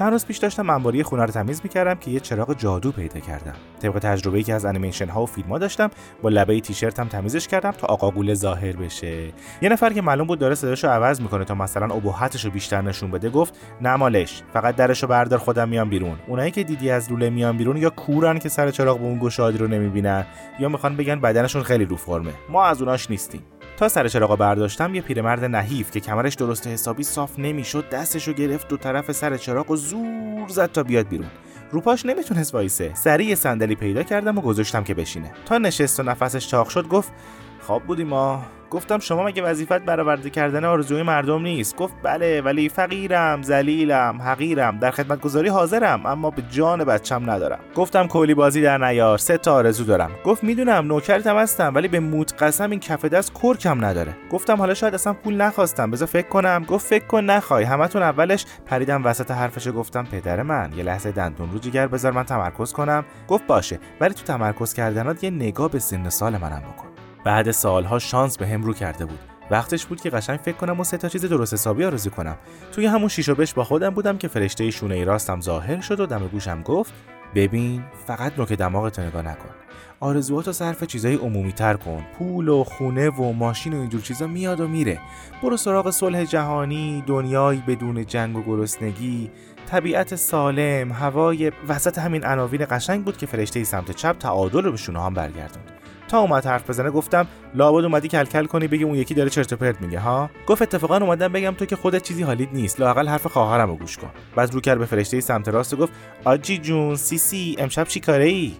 چند روز پیش داشتم انباری خونه رو تمیز می‌کردم که یه چراغ جادو پیدا کردم. طبق تجربه‌ای که از انیمیشن ها و فیلم ها داشتم با لبه تیشرتم تمیزش کردم تا آقا غوله ظاهر بشه. یه نفر که معلوم بود داره صداشو عوض می‌کنه تا مثلا ابهتش رو بیشتر نشون بده گفت نمالش فقط درشو بردار خودم میام بیرون. اونایی که دیدی از لوله میان بیرون یا کورن که سر چراغ به اون گشادی رو نمی‌بینن یا می‌خوان بگن بدنشون خیلی رو فرمه. ما از اوناش نیستیم. تا سر چراغ برداشتم یه پیرمرد نحیف که کمرش درست حسابی صاف نمی‌شد دستشو گرفت دو طرف سر چراغ و زور زد تا بیاد بیرون. روپاش نمی‌تونست وایسه. سریع صندلی پیدا کردم و گذاشتم که بشینه. تا نشست و نفسش چاق شد گفت خواب بودی ما. گفتم شما مگه وظیفت برآورده کردن آرزوی مردم نیست؟ گفت بله ولی فقیرم ذلیلم حقیرم. در خدمتگذاری حاضرم اما به جان بچم ندارم. گفتم کولی بازی در نیار سه تا آرزو دارم. گفت می‌دونم نوکرتم هستم ولی به موت قسم این کف دست کرکم نداره. گفتم حالا شاید اصلا پول نخواستم بذار فکر کنم. گفت فکر کن نخوای. همتون اولش پریدم وسط حرفش گفتم پدر من یه لحظه دندون رو جگر بذار من تمرکز کنم. گفت باشه ولی تو تمرکز کردنات یه نگاه به سن سال منم بکن. بعد سالها شانس به هم رو کرده بود. وقتش بود که قشنگ فکر کنم و سه تا چیز درست حسابی آرزو کنم. توی همون شیش و بش با خودم بودم که فرشته شونه ای راستم ظاهر شد و دم گوشم گفت ببین فقط نوک دماغت نگاه نکن. آرزوهاتو صرف چیزای عمومی تر کن. پول و خونه و ماشین و اینجور چیزا میاد و میره. برو سراغ صلح جهانی دنیایی بدون جنگ و گرسنگی طبیعت سالم هوای وسط همین عناوین قشنگ بود که فرشته سمت چپ تعادل رو به شونه هم برگردوند. تا اومد حرف بزنه گفتم لابد اومدی کلکل کنی بگی اون یکی داره چرت و پرت میگه ها؟ گفت اتفاقا اومدم بگم تو که خودت چیزی حالیت نیست لاقل حرف خواهرم رو گوش کن. بعد رو کرد به فرشته سمت راست و گفت آجی جون سیسی امشب چی کاره ای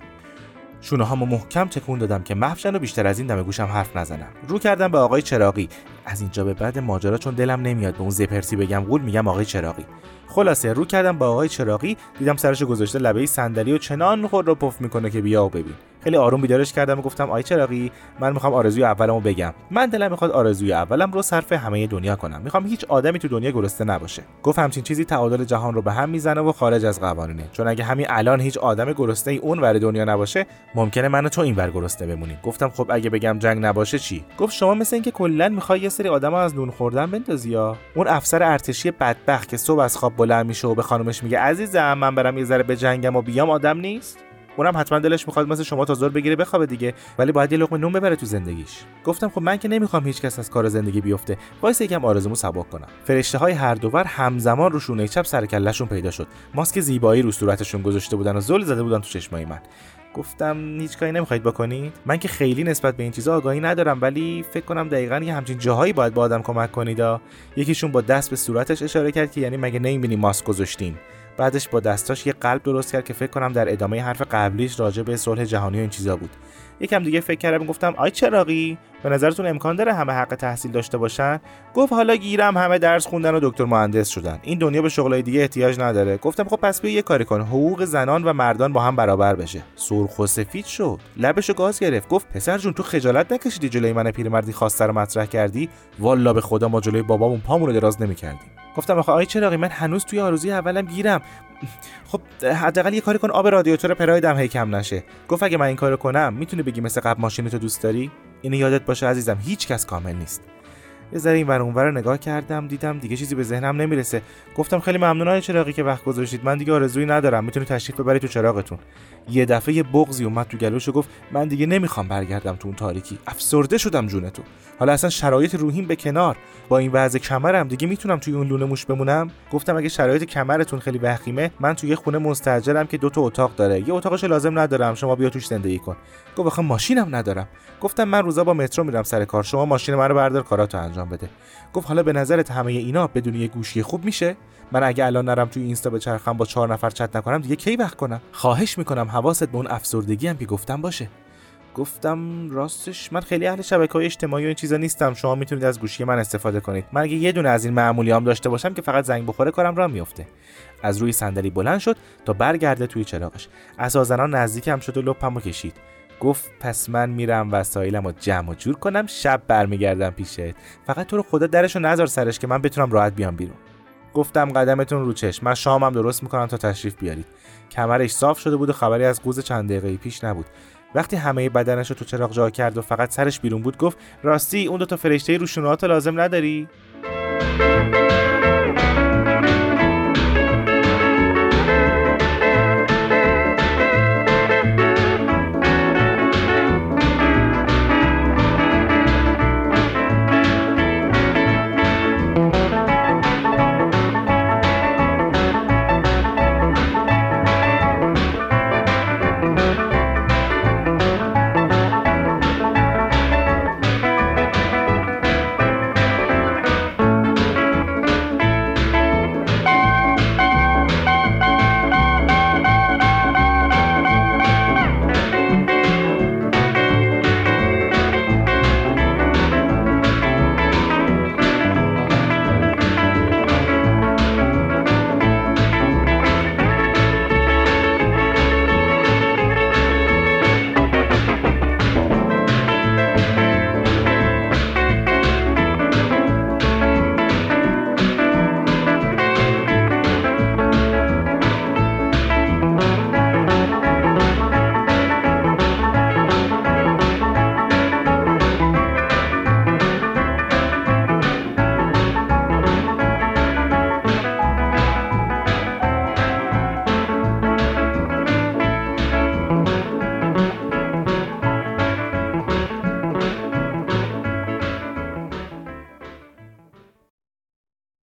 شونه هامو محکم تکون دادم که محفشن و بیشتر از این دم گوشم حرف نزنم. رو کردم به آقای چراقی از اینجا به بعد ماجرا چون دلم نمیاد به اون زپرسی بگم قول میگم آقای چراقی خلاصه رو کردم با آقای چراقی دیدم سرشو گذاشته لبه صندلی و چنان خود رو پف می‌کنه که بیا و ببین. خیلی آروم بیدارش کردم و گفتم آی چراقی من می‌خوام آرزوی اولمو بگم. من دلم می‌خواد آرزوی اولم رو صرف همه دنیا کنم. می‌خوام هیچ آدمی تو دنیا گرسنه نباشه. گفت همچین چیزی تعادل جهان رو به هم می‌زنه و خارج از قوانینه. چون اگه همین الان هیچ آدم گرسنه ای اون ور دنیا نباشه ممکنه من تو این ور گرسنه بمونیم گفتم خب اگه بگم جنگ نباشه چی؟ گفت شما مثل اینکه کلا می‌خوای سری آدم از نون خوردن بندازی یا؟ اون افسر ارتشی بدبخت که صبح از خواب بلند میشه و به خانمش میگه عزیزم من برم یه ذره به جنگم و بیام آدم نیست؟ اونم حتما دلش می‌خواد مثل شما تا ظهر بگیره بخوابه دیگه ولی باید یه لقمه نون ببره تو زندگیش. گفتم خب من که نمی‌خوام هیچکس از کار زندگی بیفته. وایسا یکم آرزومو سبک کنم. فرشته های هر دو ور همزمان رو شونه چپ سر پیدا شد. ماسک زیبایی رو صورتشون گذاشته بودن و زل زده بودن تو چشمای من. گفتم هیچ کاری نمی‌خواید بکنید؟ من که خیلی نسبت به این چیزا آگاهی ندارم ولی فکر کنم دقیقا یه همچین جاهایی باید با آدم کمک کنید یکیشون با دست به صورتش اشاره کرد که یعنی مگه نمی‌بینی ماسک گذاشتیم. بعدش با دستاش یه قلب درست کرد که فکر کنم در ادامه حرف قبلیش راجع به صلح جهانی و این چیزا بود. یکم دیگه فکر کردم گفتم آی چراقی به نظرتون امکان داره همه حق تحصیل داشته باشن؟ گفت حالا گیرم همه درس خوندن و دکتر مهندس شدن. این دنیا به شغلای دیگه احتیاج نداره. گفتم خب پس بیا یه کاری کن. حقوق زنان و مردان با هم برابر بشه. سرخ و سفید شد. لبشو گاز گرفت. گفت پسر جون تو خجالت نکشیدی جلوی من پیرمردی خواسته رو مطرح کردی؟ والا به خدا ما جلوی بابامون پامون رو دراز نمی‌کردیم. گفتم آخه آی چراغی من هنوز توی آرزوی اولم گیرم. خب حداقل یه کاری کن آب رادیاتور پراید هی کم نشه. گفت اگه من این کارو کنم می‌تونی بگی مثل قبل ماشینتو دوست داری؟ اینو یادت باشه عزیزم هیچ کس کامل نیست. یه ذره این ور اونور نگاه کردم دیدم دیگه چیزی به ذهنم نمی‌رسه. گفتم خیلی ممنون های چراغی که وقت گذاشتید. من دیگه آرزویی ندارم. می‌تونی تشریف ببرید تو چراغتون. یه دفعه یه بغزی اومد تو گلوش و گفت من دیگه نمی‌خوام برگردم تو اون تاریکی. افسرده شدم جون تو حالا اصلا شرایط روحیم به کنار. با این وضع کمرم دیگه می‌تونم توی اون لونه موش بمونم؟ گفتم اگه شرایط کمرتون خیلی وخیمه من توی خونه مستاجرم که دو تا اتاق داره. یه اتاقش لازم ندارم. شما بیا توش زندگی کن. گفت بخوام ماشینم ندارم. گفتم من روزا با مترو میرم سر کار. شما ماشین منو بردار کاراتو انجام بده. گفت حالا به نظرت همه اینا بدون یه گوشی خوب میشه؟ من اگه الان نرم توی اینستا چرخم با چهار نفر چت نکنم دیگه کی وقت کنم؟ خواهش می‌کنم حواست به اون افسردگی هم که گفتم باشه. گفتم راستش من خیلی اهل شبکه های اجتماعی و این چیزا نیستم. شما می‌تونید از گوشی من استفاده کنید. من اگه یه دونه از این معمولی هم داشته باشم که فقط زنگ بخوره کارم را میفته از روی صندلی بلند شد تا برگرده توی چراغش. اساسا نزدیکم شد و لپمو کشید. گفت پس من میرم وسایلم رو جمع و جور کنم شب برمیگردم پیشت. فقط تو رو خدا درشو نذار سرش که من بتونم راحت بیام بیرون. گفتم قدمتون رو چشم. من شامم درست می‌کنم تا تشریف بیارید. کمرش صاف شده بود و خبری از قوز چند دقیقه پیش نبود. وقتی همه بدنش رو تو چراغ جا کرد و فقط سرش بیرون بود گفت راستی اون دو تا فرشته رو لازم نداری؟